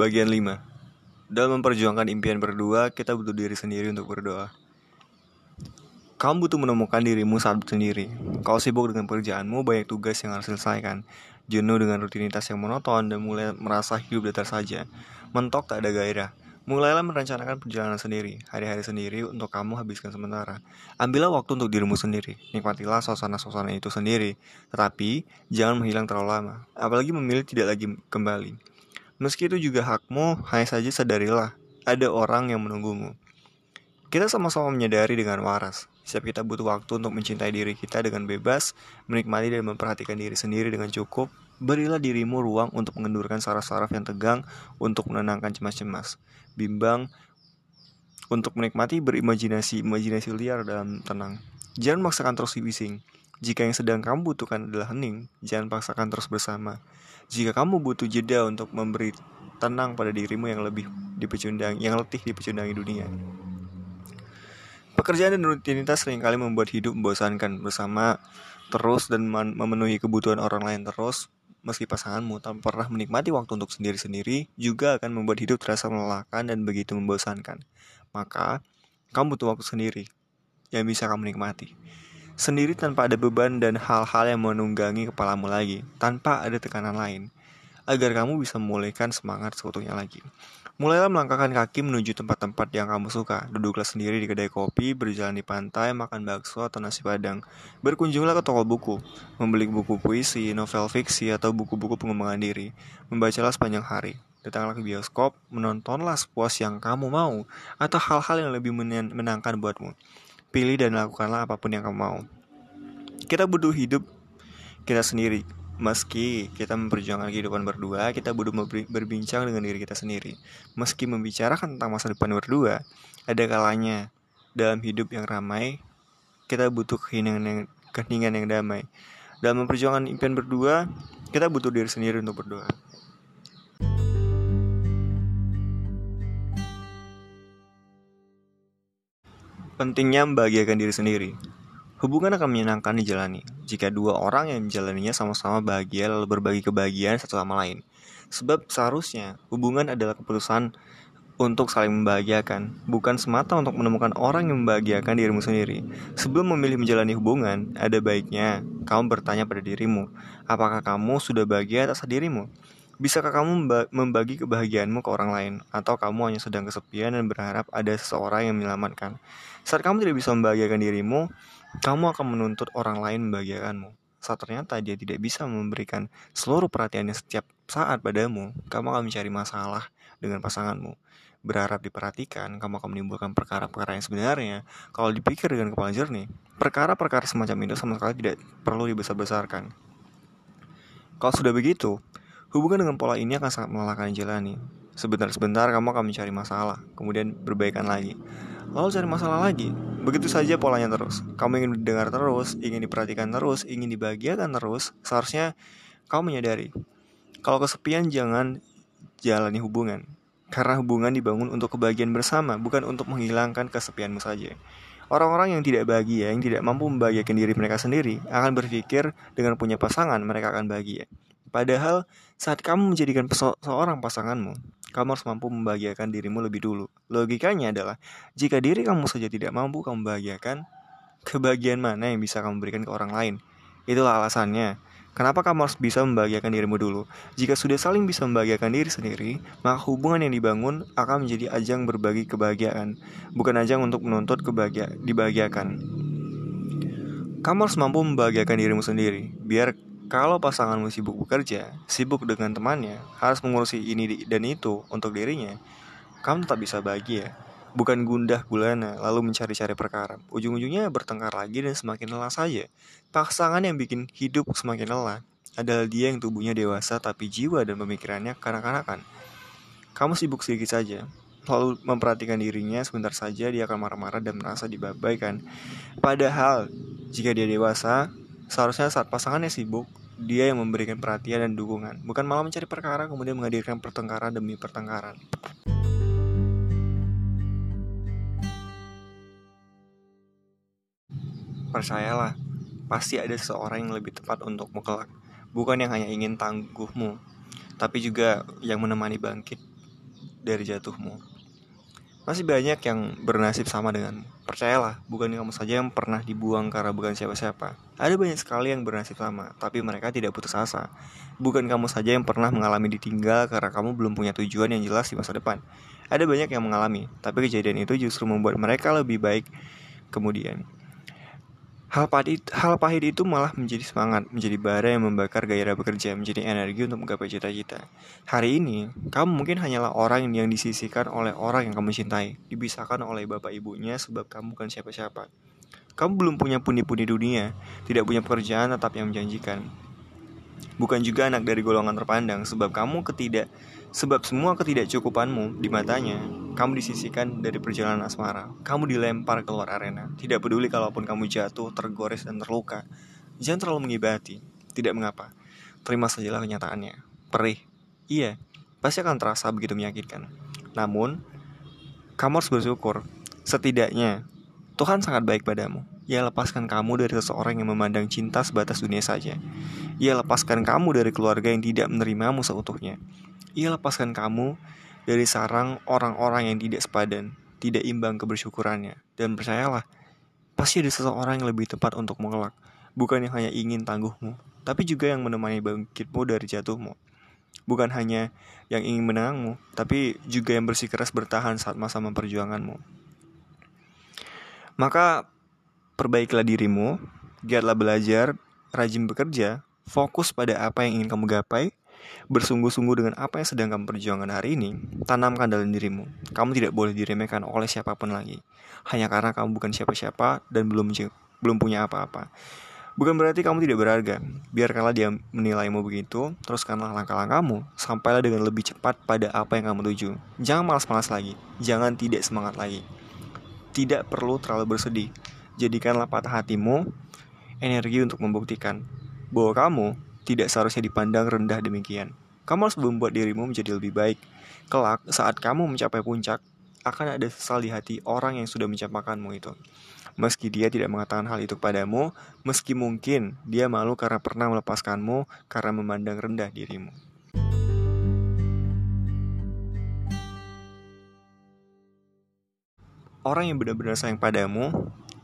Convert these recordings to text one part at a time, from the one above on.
Bagian 5 Dalam memperjuangkan impian berdua, kita butuh diri sendiri untuk berdoa. Kamu butuh menemukan dirimu saat sendiri. Kau sibuk dengan pekerjaanmu, banyak tugas yang harus selesaikan. Jenuh dengan rutinitas yang monoton dan mulai merasa hidup datar saja. Mentok tak ada gairah. Mulailah merencanakan perjalanan sendiri, hari-hari sendiri untuk kamu habiskan sementara. Ambillah waktu untuk dirimu sendiri, nikmatilah suasana-suasana itu sendiri. Tetapi, jangan menghilang terlalu lama, apalagi memilih tidak lagi kembali. Meski itu juga hakmu, hanya saja sadarilah, ada orang yang menunggumu. Kita sama-sama menyadari dengan waras, setiap kita butuh waktu untuk mencintai diri kita dengan bebas, menikmati dan memperhatikan diri sendiri dengan cukup, berilah dirimu ruang untuk mengendurkan saraf-saraf yang tegang, untuk menenangkan cemas-cemas, bimbang, untuk menikmati berimajinasi, imajinasi liar dalam tenang. Jangan maksakan terus bising. Jika yang sedang kamu butuhkan adalah hening, jangan paksakan terus bersama. Jika kamu butuh jeda untuk memberi tenang pada dirimu yang lebih dipecundang, yang letih dipecundangi dunia. Pekerjaan dan rutinitas sering kali membuat hidup membosankan bersama terus dan memenuhi kebutuhan orang lain terus meski pasanganmu tanpa pernah menikmati waktu untuk sendiri-sendiri juga akan membuat hidup terasa melelahkan dan begitu membosankan. Maka, kamu butuh waktu sendiri yang bisa kamu nikmati sendiri tanpa ada beban dan hal-hal yang menunggangi kepalamu lagi, tanpa ada tekanan lain, agar kamu bisa memulihkan semangat seutuhnya lagi. Mulailah melangkahkan kaki menuju tempat-tempat yang kamu suka. Duduklah sendiri di kedai kopi, berjalan di pantai, makan bakso atau nasi padang. Berkunjunglah ke toko buku, membeli buku puisi, novel fiksi, atau buku-buku pengembangan diri. Membacalah sepanjang hari. Datanglah ke bioskop, menontonlah sepuas yang kamu mau, atau hal-hal yang lebih menyenangkan buatmu. Pilih dan lakukanlah apa pun yang kamu mau. Kita butuh hidup kita sendiri. Meski kita memperjuangkan kehidupan berdua, kita butuh berbincang dengan diri kita sendiri. Meski membicarakan tentang masa depan berdua, ada kalanya dalam hidup yang ramai, kita butuh keheningan yang, keheningan yang damai. Dalam memperjuangkan impian berdua, kita butuh diri sendiri untuk berdoa. Pentingnya membahagiakan diri sendiri. Hubungan akan menyenangkan dijalani jika dua orang yang menjalaninya sama-sama bahagia lalu berbagi kebahagiaan satu sama lain. Sebab seharusnya hubungan adalah keputusan untuk saling membahagiakan, bukan semata untuk menemukan orang yang membahagiakan dirimu sendiri. Sebelum memilih menjalani hubungan, ada baiknya kamu bertanya pada dirimu, apakah kamu sudah bahagia atas dirimu? Bisakah kamu membagi kebahagiaanmu ke orang lain, atau kamu hanya sedang kesepian dan berharap ada seseorang yang menyelamatkan? Saat kamu tidak bisa membahagiakan dirimu, kamu akan menuntut orang lain membahagiakanmu. Saat ternyata dia tidak bisa memberikan seluruh perhatiannya setiap saat padamu, kamu akan mencari masalah dengan pasanganmu. Berharap diperhatikan, kamu akan menimbulkan perkara-perkara yang sebenarnya kalau dipikir dengan kepala jernih. Perkara-perkara semacam itu sama sekali tidak perlu dibesar-besarkan. Kalau sudah begitu, Hubungan dengan pola ini akan sangat melelahkan jalani. Sebentar-sebentar kamu akan mencari masalah, kemudian berbaikan lagi. Lalu cari masalah lagi. Begitu saja polanya terus. Kamu ingin didengar terus, ingin diperhatikan terus, ingin dibahagiakan terus. Seharusnya kamu menyadari. Kalau kesepian jangan jalani hubungan. Karena hubungan dibangun untuk kebahagiaan bersama, bukan untuk menghilangkan kesepianmu saja. Orang-orang yang tidak bahagia, yang tidak mampu membahagiakan diri mereka sendiri, akan berpikir dengan punya pasangan mereka akan bahagia. Padahal saat kamu menjadikan seorang pasanganmu, kamu harus mampu membahagiakan dirimu lebih dulu. Logikanya adalah, jika diri kamu saja tidak mampu kamu bahagiakan, kebahagiaan mana yang bisa kamu berikan ke orang lain? Itulah alasannya. Kenapa kamu harus bisa membahagiakan dirimu dulu? Jika sudah saling bisa membahagiakan diri sendiri, maka hubungan yang dibangun akan menjadi ajang berbagi kebahagiaan, bukan ajang untuk menuntut kebahagiaan dibahagiakan. Kamu harus mampu membahagiakan dirimu sendiri, biar kalau pasanganmu sibuk bekerja, sibuk dengan temannya, harus mengurusi ini dan itu untuk dirinya, kamu tetap bisa bahagia. Bukan gundah gulana, lalu mencari-cari perkara. Ujung-ujungnya bertengkar lagi dan semakin lelah saja. Pasangan yang bikin hidup semakin lelah adalah dia yang tubuhnya dewasa tapi jiwa dan pemikirannya kanak-kanakan. Kamu sibuk sedikit saja, lalu memperhatikan dirinya sebentar saja dia akan marah-marah dan merasa dibabaikan. Padahal, jika dia dewasa, seharusnya saat pasangannya sibuk, dia yang memberikan perhatian dan dukungan, bukan malah mencari perkara kemudian menghadirkan pertengkaran demi pertengkaran. Percayalah, pasti ada seseorang yang lebih tepat untukmu kelak, bukan yang hanya ingin tangguhmu, tapi juga yang menemani bangkit dari jatuhmu. Masih banyak yang bernasib sama dengan Percayalah, bukan kamu saja yang pernah dibuang karena bukan siapa-siapa. Ada banyak sekali yang bernasib sama, tapi mereka tidak putus asa. Bukan kamu saja yang pernah mengalami ditinggal karena kamu belum punya tujuan yang jelas di masa depan. Ada banyak yang mengalami, tapi kejadian itu justru membuat mereka lebih baik kemudian. Hal pahit, hal pahit itu malah menjadi semangat, menjadi bara yang membakar gairah bekerja, menjadi energi untuk menggapai cita-cita. Hari ini, kamu mungkin hanyalah orang yang disisihkan oleh orang yang kamu cintai, dipisahkan oleh bapak ibunya sebab kamu bukan siapa-siapa. Kamu belum punya pundi-pundi dunia, tidak punya pekerjaan tetap yang menjanjikan. Bukan juga anak dari golongan terpandang sebab kamu ketidak Sebab semua ketidakcukupanmu di matanya, kamu disisihkan dari perjalanan asmara. Kamu dilempar keluar arena. Tidak peduli kalaupun kamu jatuh, tergores, dan terluka. Jangan terlalu mengibati. Tidak mengapa. Terima sajalah kenyataannya. Perih. Iya, pasti akan terasa begitu menyakitkan. Namun, kamu harus bersyukur. Setidaknya, Tuhan sangat baik padamu. Ia lepaskan kamu dari seseorang yang memandang cinta sebatas dunia saja. Ia lepaskan kamu dari keluarga yang tidak menerimamu seutuhnya. Ia lepaskan kamu dari sarang orang-orang yang tidak sepadan, tidak imbang kebersyukurannya. Dan percayalah, pasti ada seseorang yang lebih tepat untuk mengelak, bukan yang hanya ingin tangguhmu, tapi juga yang menemani bangkitmu dari jatuhmu. Bukan hanya yang ingin menangmu, tapi juga yang bersikeras bertahan saat masa memperjuanganmu. Maka perbaikilah dirimu, giatlah belajar, rajin bekerja, fokus pada apa yang ingin kamu gapai, bersungguh-sungguh dengan apa yang sedang kamu perjuangkan hari ini, tanamkan dalam dirimu. Kamu tidak boleh diremehkan oleh siapa pun lagi, hanya karena kamu bukan siapa-siapa dan belum belum punya apa-apa. Bukan berarti kamu tidak berharga. Biarkanlah dia menilaimu begitu, teruskanlah langkah-langkahmu, sampailah dengan lebih cepat pada apa yang kamu tuju. Jangan malas-malas lagi, jangan tidak semangat lagi. Tidak perlu terlalu bersedih. Jadikanlah patah hatimu energi untuk membuktikan bahwa kamu tidak seharusnya dipandang rendah demikian. Kamu harus membuat dirimu menjadi lebih baik. Kelak, saat kamu mencapai puncak, akan ada sesal di hati orang yang sudah mencapakanmu itu. Meski dia tidak mengatakan hal itu padamu, meski mungkin dia malu karena pernah melepaskanmu karena memandang rendah dirimu. Orang yang benar-benar sayang padamu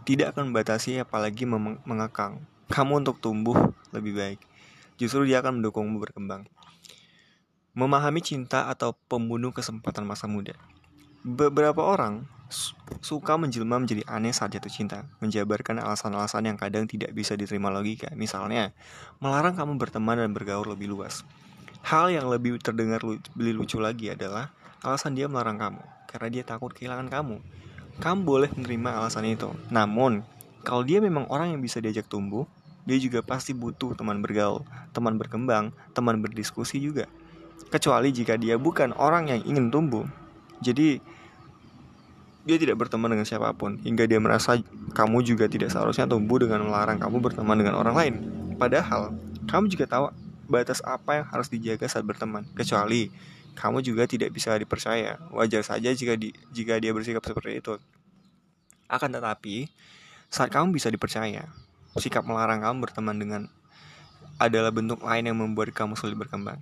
tidak akan membatasi apalagi mengekang kamu untuk tumbuh lebih baik justru dia akan mendukungmu berkembang. Memahami cinta atau pembunuh kesempatan masa muda. Beberapa orang suka menjelma menjadi aneh saat jatuh cinta, menjabarkan alasan-alasan yang kadang tidak bisa diterima logika. Misalnya, melarang kamu berteman dan bergaul lebih luas. Hal yang lebih terdengar lebih lucu lagi adalah alasan dia melarang kamu karena dia takut kehilangan kamu. Kamu boleh menerima alasan itu. Namun, kalau dia memang orang yang bisa diajak tumbuh, dia juga pasti butuh teman bergaul, teman berkembang, teman berdiskusi juga. Kecuali jika dia bukan orang yang ingin tumbuh. Jadi dia tidak berteman dengan siapa pun hingga dia merasa kamu juga tidak seharusnya tumbuh dengan melarang kamu berteman dengan orang lain. Padahal kamu juga tahu batas apa yang harus dijaga saat berteman. Kecuali kamu juga tidak bisa dipercaya. Wajar saja jika di, jika dia bersikap seperti itu. Akan tetapi, saat kamu bisa dipercaya, sikap melarang kamu berteman dengan adalah bentuk lain yang membuat kamu sulit berkembang.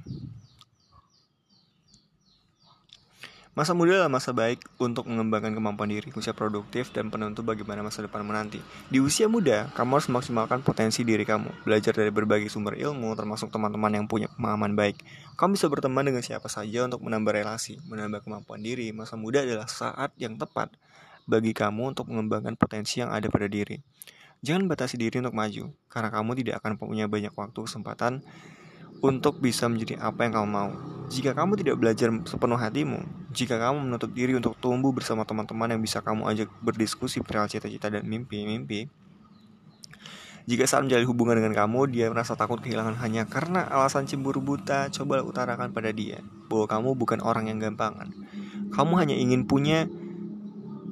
Masa muda adalah masa baik untuk mengembangkan kemampuan diri, usia produktif, dan penentu bagaimana masa depan menanti. Di usia muda, kamu harus memaksimalkan potensi diri kamu, belajar dari berbagai sumber ilmu, termasuk teman-teman yang punya pemahaman baik. Kamu bisa berteman dengan siapa saja untuk menambah relasi, menambah kemampuan diri. Masa muda adalah saat yang tepat bagi kamu untuk mengembangkan potensi yang ada pada diri. Jangan batasi diri untuk maju, karena kamu tidak akan punya banyak waktu kesempatan untuk bisa menjadi apa yang kamu mau. Jika kamu tidak belajar sepenuh hatimu, jika kamu menutup diri untuk tumbuh bersama teman-teman yang bisa kamu ajak berdiskusi perihal cita-cita dan mimpi-mimpi, jika saat menjalin hubungan dengan kamu, dia merasa takut kehilangan hanya karena alasan cemburu buta, coba utarakan pada dia bahwa kamu bukan orang yang gampangan. Kamu hanya ingin punya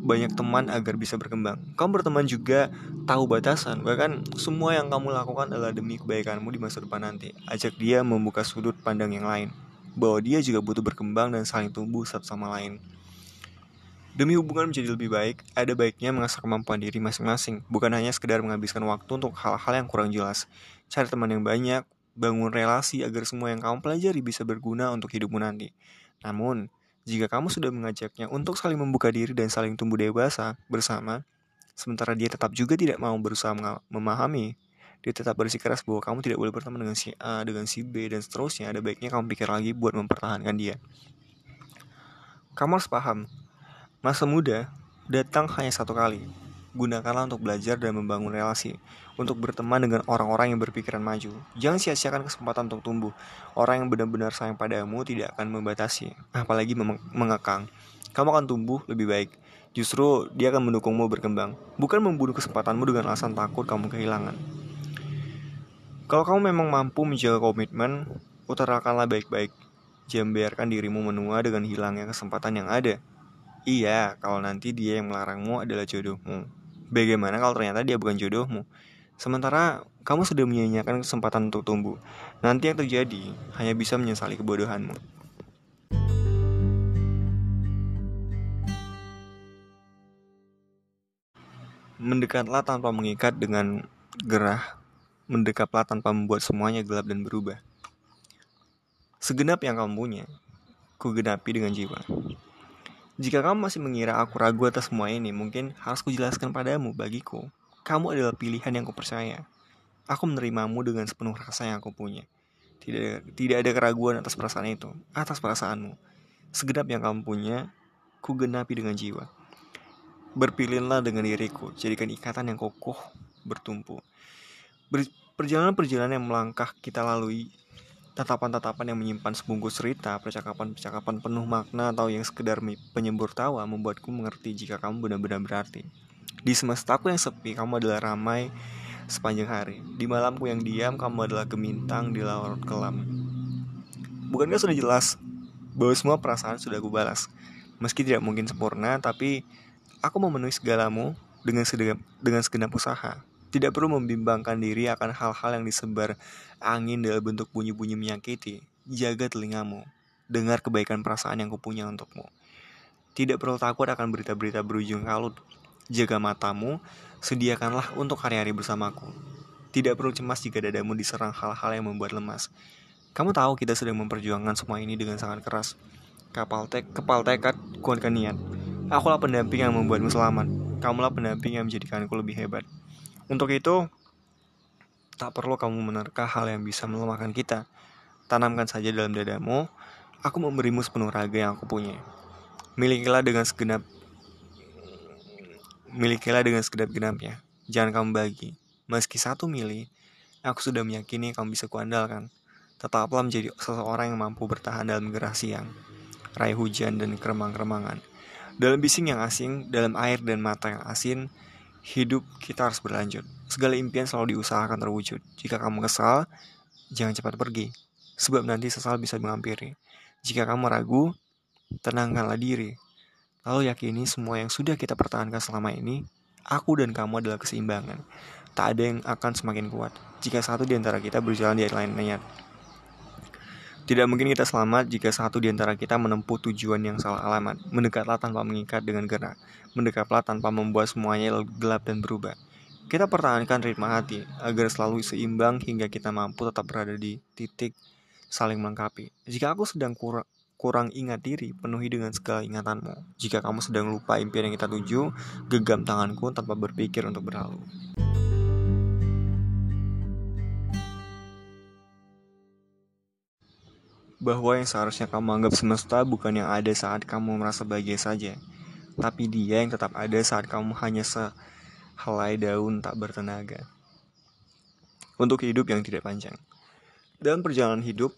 banyak teman agar bisa berkembang. Kamu berteman juga tahu batasan, bahkan semua yang kamu lakukan adalah demi kebaikanmu di masa depan nanti. Ajak dia membuka sudut pandang yang lain, bahwa dia juga butuh berkembang dan saling tumbuh satu sama lain. Demi hubungan menjadi lebih baik, ada baiknya mengasah kemampuan diri masing-masing, bukan hanya sekedar menghabiskan waktu untuk hal-hal yang kurang jelas. Cari teman yang banyak, bangun relasi agar semua yang kamu pelajari bisa berguna untuk hidupmu nanti. Namun, Jika kamu sudah mengajaknya untuk saling membuka diri dan saling tumbuh dewasa bersama, sementara dia tetap juga tidak mau berusaha memahami, dia tetap bersikeras bahwa kamu tidak boleh berteman dengan si A, dengan si B, dan seterusnya, ada baiknya kamu pikir lagi buat mempertahankan dia. Kamu harus paham, masa muda datang hanya satu kali. Gunakanlah untuk belajar dan membangun relasi, untuk berteman dengan orang-orang yang berpikiran maju. Jangan sia-siakan kesempatan untuk tumbuh. Orang yang benar-benar sayang padamu tidak akan membatasi, apalagi mengekang. Kamu akan tumbuh lebih baik. Justru dia akan mendukungmu berkembang, bukan membunuh kesempatanmu dengan alasan takut kamu kehilangan. Kalau kamu memang mampu menjaga komitmen, utarakanlah baik-baik. Jangan biarkan dirimu menua dengan hilangnya kesempatan yang ada. Iya, kalau nanti dia yang melarangmu adalah jodohmu. Bagaimana kalau ternyata dia bukan jodohmu? Sementara kamu sudah menyanyiakan kesempatan untuk tumbuh. Nanti yang terjadi hanya bisa menyesali kebodohanmu. Mendekatlah tanpa mengikat dengan gerah mendekaplah tanpa membuat semuanya gelap dan berubah. Segenap yang kamu punya, ku genapi dengan jiwa. Jika kamu masih mengira aku ragu atas semua ini, mungkin harus kujelaskan padamu, bagiku, kamu adalah pilihan yang kupercaya. Aku menerimamu dengan sepenuh rasa yang aku punya. Tidak, tidak ada keraguan atas perasaan itu, atas perasaanmu. Segenap yang kamu punya, ku genapi dengan jiwa. Berpilihlah dengan diriku, jadikan ikatan yang kokoh bertumpu. Ber perjalanan-perjalanan yang melangkah kita lalui, tatapan-tatapan yang menyimpan sebungkus cerita, percakapan-percakapan penuh makna atau yang sekedar penyembur tawa membuatku mengerti jika kamu benar-benar berarti. Di semestaku yang sepi, kamu adalah ramai sepanjang hari. Di malamku yang diam, kamu adalah gemintang di laut kelam. Bukankah sudah jelas bahwa semua perasaan sudah aku balas? Meski tidak mungkin sempurna, tapi aku memenuhi segalamu dengan dengan segenap usaha. Tidak perlu membimbangkan diri akan hal-hal yang disebar angin dalam bentuk bunyi-bunyi menyakiti. Jaga telingamu. Dengar kebaikan perasaan yang kupunya untukmu. Tidak perlu takut akan berita-berita berujung kalut. Jaga matamu, sediakanlah untuk hari-hari bersamaku. Tidak perlu cemas jika dadamu diserang hal-hal yang membuat lemas. Kamu tahu kita sedang memperjuangkan semua ini dengan sangat keras. Kapal tek, kepal tekad, kuatkan niat. Akulah pendamping yang membuatmu selamat. Kamulah pendamping yang menjadikanku lebih hebat. Untuk itu, tak perlu kamu menerka hal yang bisa melemahkan kita. Tanamkan saja dalam dadamu, aku memberimu sepenuh raga yang aku punya. Milikilah dengan segenap Milikilah dengan segenap genapnya. Jangan kamu bagi. Meski satu mili, aku sudah meyakini kamu bisa kuandalkan. Tetaplah menjadi seseorang yang mampu bertahan dalam gerah siang, raih hujan dan keremang-keremangan. Dalam bising yang asing, dalam air dan mata yang asin, hidup kita harus berlanjut. Segala impian selalu diusahakan terwujud. Jika kamu kesal, jangan cepat pergi, sebab nanti sesal bisa menghampiri. Jika kamu ragu, tenangkanlah diri. Lalu yakini semua yang sudah kita pertahankan selama ini, aku dan kamu adalah keseimbangan. Tak ada yang akan semakin kuat jika satu di antara kita berjalan di lain niat. Tidak mungkin kita selamat jika satu di antara kita menempuh tujuan yang salah alamat. Mendekatlah tanpa mengikat dengan gerak. Mendekatlah tanpa membuat semuanya gelap dan berubah. Kita pertahankan ritme hati agar selalu seimbang hingga kita mampu tetap berada di titik saling melengkapi. Jika aku sedang kurang kurang ingat diri, penuhi dengan segala ingatanmu. Jika kamu sedang lupa impian yang kita tuju, gegam tanganku tanpa berpikir untuk berlalu. Bahwa yang seharusnya kamu anggap semesta bukan yang ada saat kamu merasa bahagia saja, tapi dia yang tetap ada saat kamu hanya sehelai daun tak bertenaga. Untuk hidup yang tidak panjang. Dalam perjalanan hidup,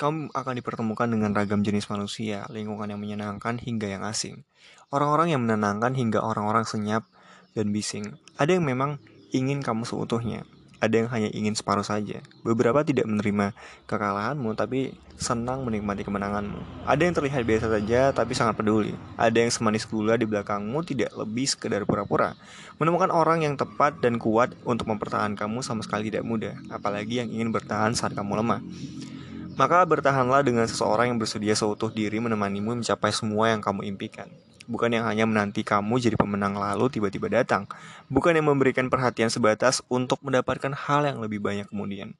kamu akan dipertemukan dengan ragam jenis manusia, lingkungan yang menyenangkan hingga yang asing. Orang-orang yang menenangkan hingga orang-orang senyap dan bising. Ada yang memang ingin kamu seutuhnya, ada yang hanya ingin separuh saja. Beberapa tidak menerima kekalahanmu, tapi senang menikmati kemenanganmu. Ada yang terlihat biasa saja, tapi sangat peduli. Ada yang semanis gula di belakangmu, tidak lebih sekedar pura-pura. Menemukan orang yang tepat dan kuat untuk mempertahankanmu sama sekali tidak mudah, apalagi yang ingin bertahan saat kamu lemah. Maka bertahanlah dengan seseorang yang bersedia seutuh diri menemanimu mencapai semua yang kamu impikan. Bukan yang hanya menanti kamu jadi pemenang lalu tiba-tiba datang. Bukan yang memberikan perhatian sebatas untuk mendapatkan hal yang lebih banyak kemudian.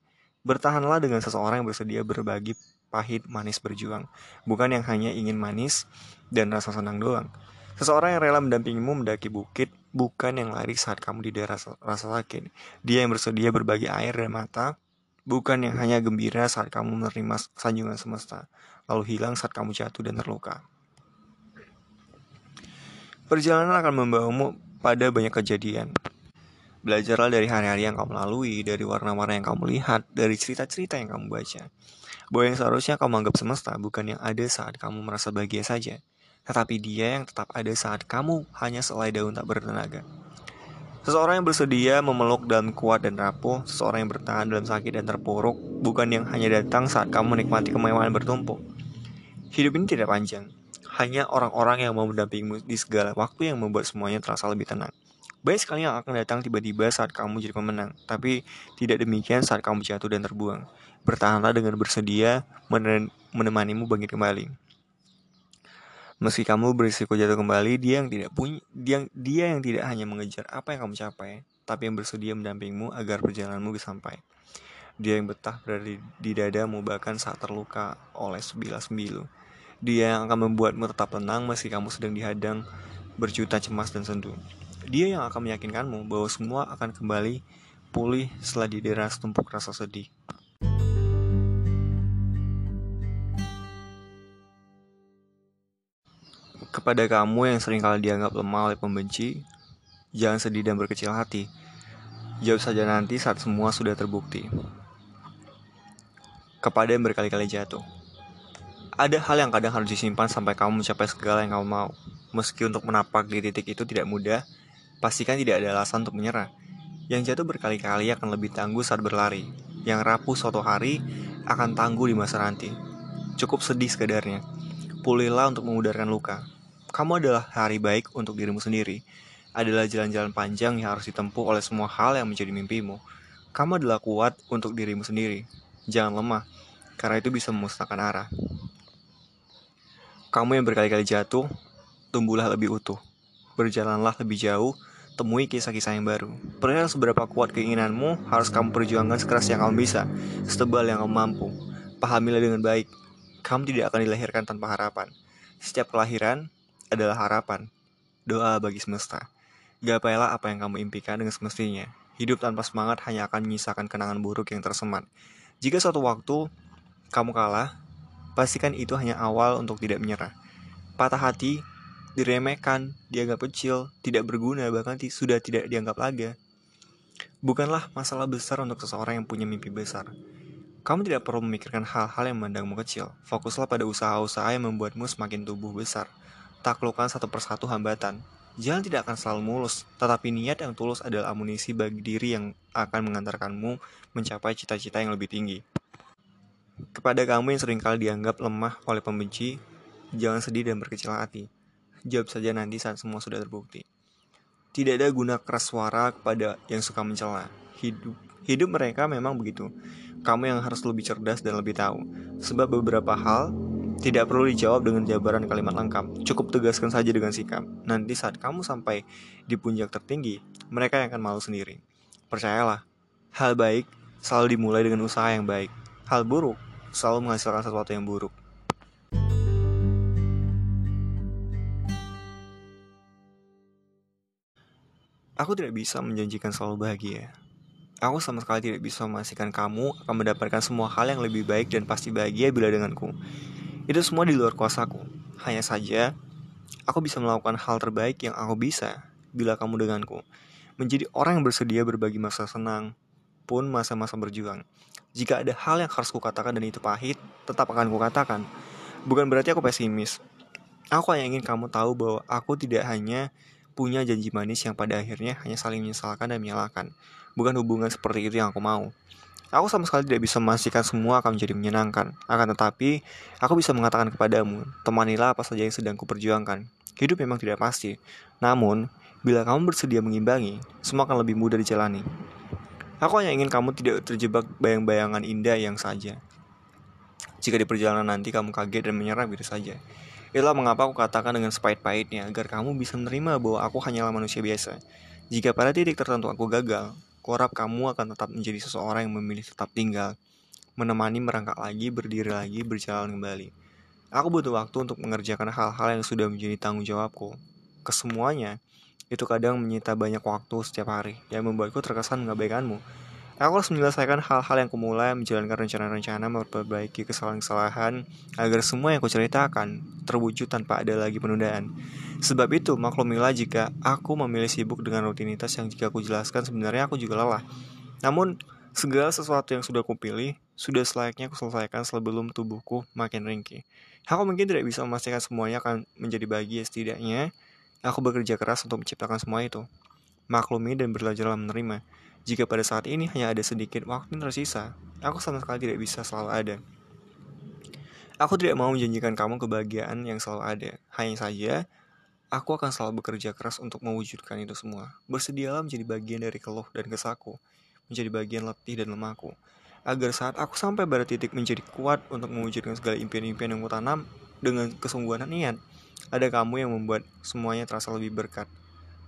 Bertahanlah dengan seseorang yang bersedia berbagi pahit, manis berjuang. Bukan yang hanya ingin manis dan rasa senang doang. Seseorang yang rela mendampingimu mendaki bukit, bukan yang lari saat kamu di daerah rasa sakit. Dia yang bersedia berbagi air dan mata, bukan yang hanya gembira saat kamu menerima sanjungan semesta, lalu hilang saat kamu jatuh dan terluka. Perjalanan akan membawamu pada banyak kejadian. Belajarlah dari hari-hari yang kamu lalui, dari warna-warna yang kamu lihat, dari cerita-cerita yang kamu baca. Bahwa yang seharusnya kamu anggap semesta bukan yang ada saat kamu merasa bahagia saja, tetapi dia yang tetap ada saat kamu hanya selai daun tak bertenaga. Seseorang yang bersedia memeluk dalam kuat dan rapuh, seseorang yang bertahan dalam sakit dan terpuruk, bukan yang hanya datang saat kamu menikmati kemewahan bertumpuk. Hidup ini tidak panjang, hanya orang-orang yang mau mendampingimu di segala waktu yang membuat semuanya terasa lebih tenang. Baik sekali yang akan datang tiba-tiba saat kamu jadi pemenang, tapi tidak demikian saat kamu jatuh dan terbuang. Bertahanlah dengan bersedia menemanimu bangkit kembali. Meski kamu berisiko jatuh kembali, dia yang tidak punya dia, dia yang tidak hanya mengejar apa yang kamu capai, tapi yang bersedia mendampingmu agar perjalananmu bisa sampai. Dia yang betah berada di, di dadamu bahkan saat terluka oleh sebilas sembilu. Dia yang akan membuatmu tetap tenang meski kamu sedang dihadang berjuta cemas dan sendu. Dia yang akan meyakinkanmu bahwa semua akan kembali pulih setelah didera setumpuk rasa sedih. Kepada kamu yang sering kali dianggap lemah oleh pembenci, jangan sedih dan berkecil hati. Jawab saja nanti saat semua sudah terbukti. Kepada yang berkali-kali jatuh. Ada hal yang kadang harus disimpan sampai kamu mencapai segala yang kamu mau. Meski untuk menapak di titik itu tidak mudah, pastikan tidak ada alasan untuk menyerah. Yang jatuh berkali-kali akan lebih tangguh saat berlari. Yang rapuh suatu hari akan tangguh di masa nanti. Cukup sedih sekedarnya. Pulihlah untuk memudarkan luka. Kamu adalah hari baik untuk dirimu sendiri. Adalah jalan-jalan panjang yang harus ditempuh oleh semua hal yang menjadi mimpimu. Kamu adalah kuat untuk dirimu sendiri. Jangan lemah, karena itu bisa memusnahkan arah. Kamu yang berkali-kali jatuh, tumbuhlah lebih utuh. Berjalanlah lebih jauh, temui kisah-kisah yang baru. Perihal seberapa kuat keinginanmu, harus kamu perjuangkan sekeras yang kamu bisa, setebal yang kamu mampu. Pahamilah dengan baik, kamu tidak akan dilahirkan tanpa harapan. Setiap kelahiran adalah harapan, doa bagi semesta. Gapailah apa yang kamu impikan dengan semestinya. Hidup tanpa semangat hanya akan menyisakan kenangan buruk yang tersemat. Jika suatu waktu kamu kalah, pastikan itu hanya awal untuk tidak menyerah. Patah hati, diremehkan, dianggap kecil, tidak berguna, bahkan sudah tidak dianggap lagi. Bukanlah masalah besar untuk seseorang yang punya mimpi besar. Kamu tidak perlu memikirkan hal-hal yang memandangmu kecil. Fokuslah pada usaha-usaha yang membuatmu semakin tumbuh besar. Taklukkan satu persatu hambatan. Jalan tidak akan selalu mulus, tetapi niat yang tulus adalah amunisi bagi diri yang akan mengantarkanmu mencapai cita-cita yang lebih tinggi. Kepada kamu yang sering kali dianggap lemah oleh pembenci, jangan sedih dan berkecil hati. Jawab saja nanti saat semua sudah terbukti. Tidak ada guna keras suara kepada yang suka mencela. Hidup hidup mereka memang begitu. Kamu yang harus lebih cerdas dan lebih tahu. Sebab beberapa hal tidak perlu dijawab dengan jabaran kalimat lengkap. Cukup tegaskan saja dengan sikap. Nanti saat kamu sampai di puncak tertinggi, mereka yang akan malu sendiri. Percayalah, hal baik selalu dimulai dengan usaha yang baik. Hal buruk selalu menghasilkan sesuatu yang buruk. Aku tidak bisa menjanjikan selalu bahagia. Aku sama sekali tidak bisa memastikan kamu akan mendapatkan semua hal yang lebih baik dan pasti bahagia bila denganku. Itu semua di luar kuasaku. Hanya saja, aku bisa melakukan hal terbaik yang aku bisa bila kamu denganku. Menjadi orang yang bersedia berbagi masa senang, pun masa-masa berjuang. Jika ada hal yang harus kukatakan dan itu pahit, tetap akan kukatakan. Bukan berarti aku pesimis. Aku hanya ingin kamu tahu bahwa aku tidak hanya punya janji manis yang pada akhirnya hanya saling menyesalkan dan menyalahkan. Bukan hubungan seperti itu yang aku mau. Aku sama sekali tidak bisa memastikan semua akan menjadi menyenangkan. Akan tetapi, aku bisa mengatakan kepadamu, temanilah apa saja yang sedang kuperjuangkan. Hidup memang tidak pasti. Namun, bila kamu bersedia mengimbangi, semua akan lebih mudah dijalani. Aku hanya ingin kamu tidak terjebak bayang-bayangan indah yang saja. Jika di perjalanan nanti kamu kaget dan menyerah begitu saja. Itulah mengapa aku katakan dengan sepahit-pahitnya agar kamu bisa menerima bahwa aku hanyalah manusia biasa. Jika pada titik tertentu aku gagal, kuharap kamu akan tetap menjadi seseorang yang memilih tetap tinggal. menemani merangkak lagi, berdiri lagi, berjalan kembali. Aku butuh waktu untuk mengerjakan hal-hal yang sudah menjadi tanggung jawabku. Kesemuanya, itu kadang menyita banyak waktu setiap hari, yang membuatku terkesan mengabaikanmu. Aku harus menyelesaikan hal-hal yang kumulai, menjalankan rencana-rencana, memperbaiki kesalahan-kesalahan, agar semua yang kuceritakan terwujud tanpa ada lagi penundaan. Sebab itu, maklumilah jika aku memilih sibuk dengan rutinitas yang jika aku jelaskan sebenarnya aku juga lelah. Namun, segala sesuatu yang sudah kupilih, sudah selayaknya aku selesaikan sebelum tubuhku makin ringkih. Aku mungkin tidak bisa memastikan semuanya akan menjadi bahagia setidaknya, aku bekerja keras untuk menciptakan semua itu. Maklumi dan belajarlah menerima. Jika pada saat ini hanya ada sedikit waktu yang tersisa, aku sama sekali tidak bisa selalu ada. Aku tidak mau menjanjikan kamu kebahagiaan yang selalu ada. Hanya saja, aku akan selalu bekerja keras untuk mewujudkan itu semua. Bersedialah menjadi bagian dari keluh dan kesaku, menjadi bagian letih dan lemahku. Agar saat aku sampai pada titik menjadi kuat untuk mewujudkan segala impian-impian yang kutanam dengan kesungguhan niat, ada kamu yang membuat semuanya terasa lebih berkat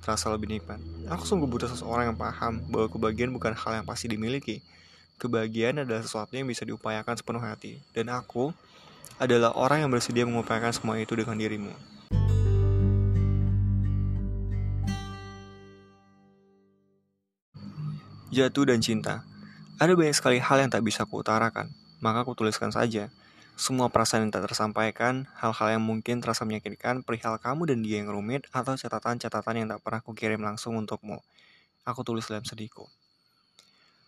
terasa lebih nikmat. Aku sungguh butuh seseorang yang paham bahwa kebahagiaan bukan hal yang pasti dimiliki. Kebahagiaan adalah sesuatu yang bisa diupayakan sepenuh hati. Dan aku adalah orang yang bersedia mengupayakan semua itu dengan dirimu. Jatuh dan cinta. Ada banyak sekali hal yang tak bisa kuutarakan, maka aku tuliskan saja semua perasaan yang tak tersampaikan, hal-hal yang mungkin terasa menyakitkan, perihal kamu dan dia yang rumit, atau catatan-catatan yang tak pernah kukirim langsung untukmu. Aku tulis dalam sedihku.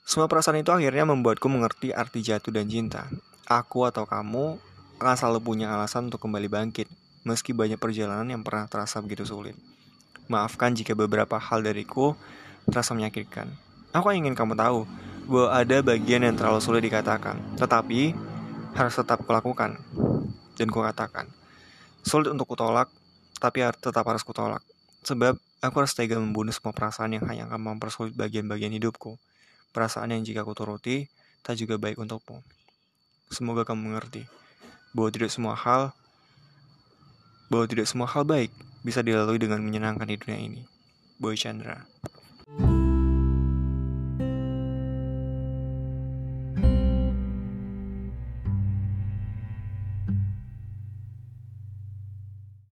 Semua perasaan itu akhirnya membuatku mengerti arti jatuh dan cinta. Aku atau kamu akan selalu punya alasan untuk kembali bangkit, meski banyak perjalanan yang pernah terasa begitu sulit. Maafkan jika beberapa hal dariku terasa menyakitkan. Aku ingin kamu tahu bahwa ada bagian yang terlalu sulit dikatakan, tetapi harus tetap kulakukan dan kukatakan. Sulit untuk kutolak, tapi tetap harus kutolak. Sebab aku harus tega membunuh semua perasaan yang hanya akan mempersulit bagian-bagian hidupku. Perasaan yang jika kuturuti, tak juga baik untukmu. Semoga kamu mengerti bahwa tidak semua hal bahwa tidak semua hal baik bisa dilalui dengan menyenangkan di dunia ini. Boy Chandra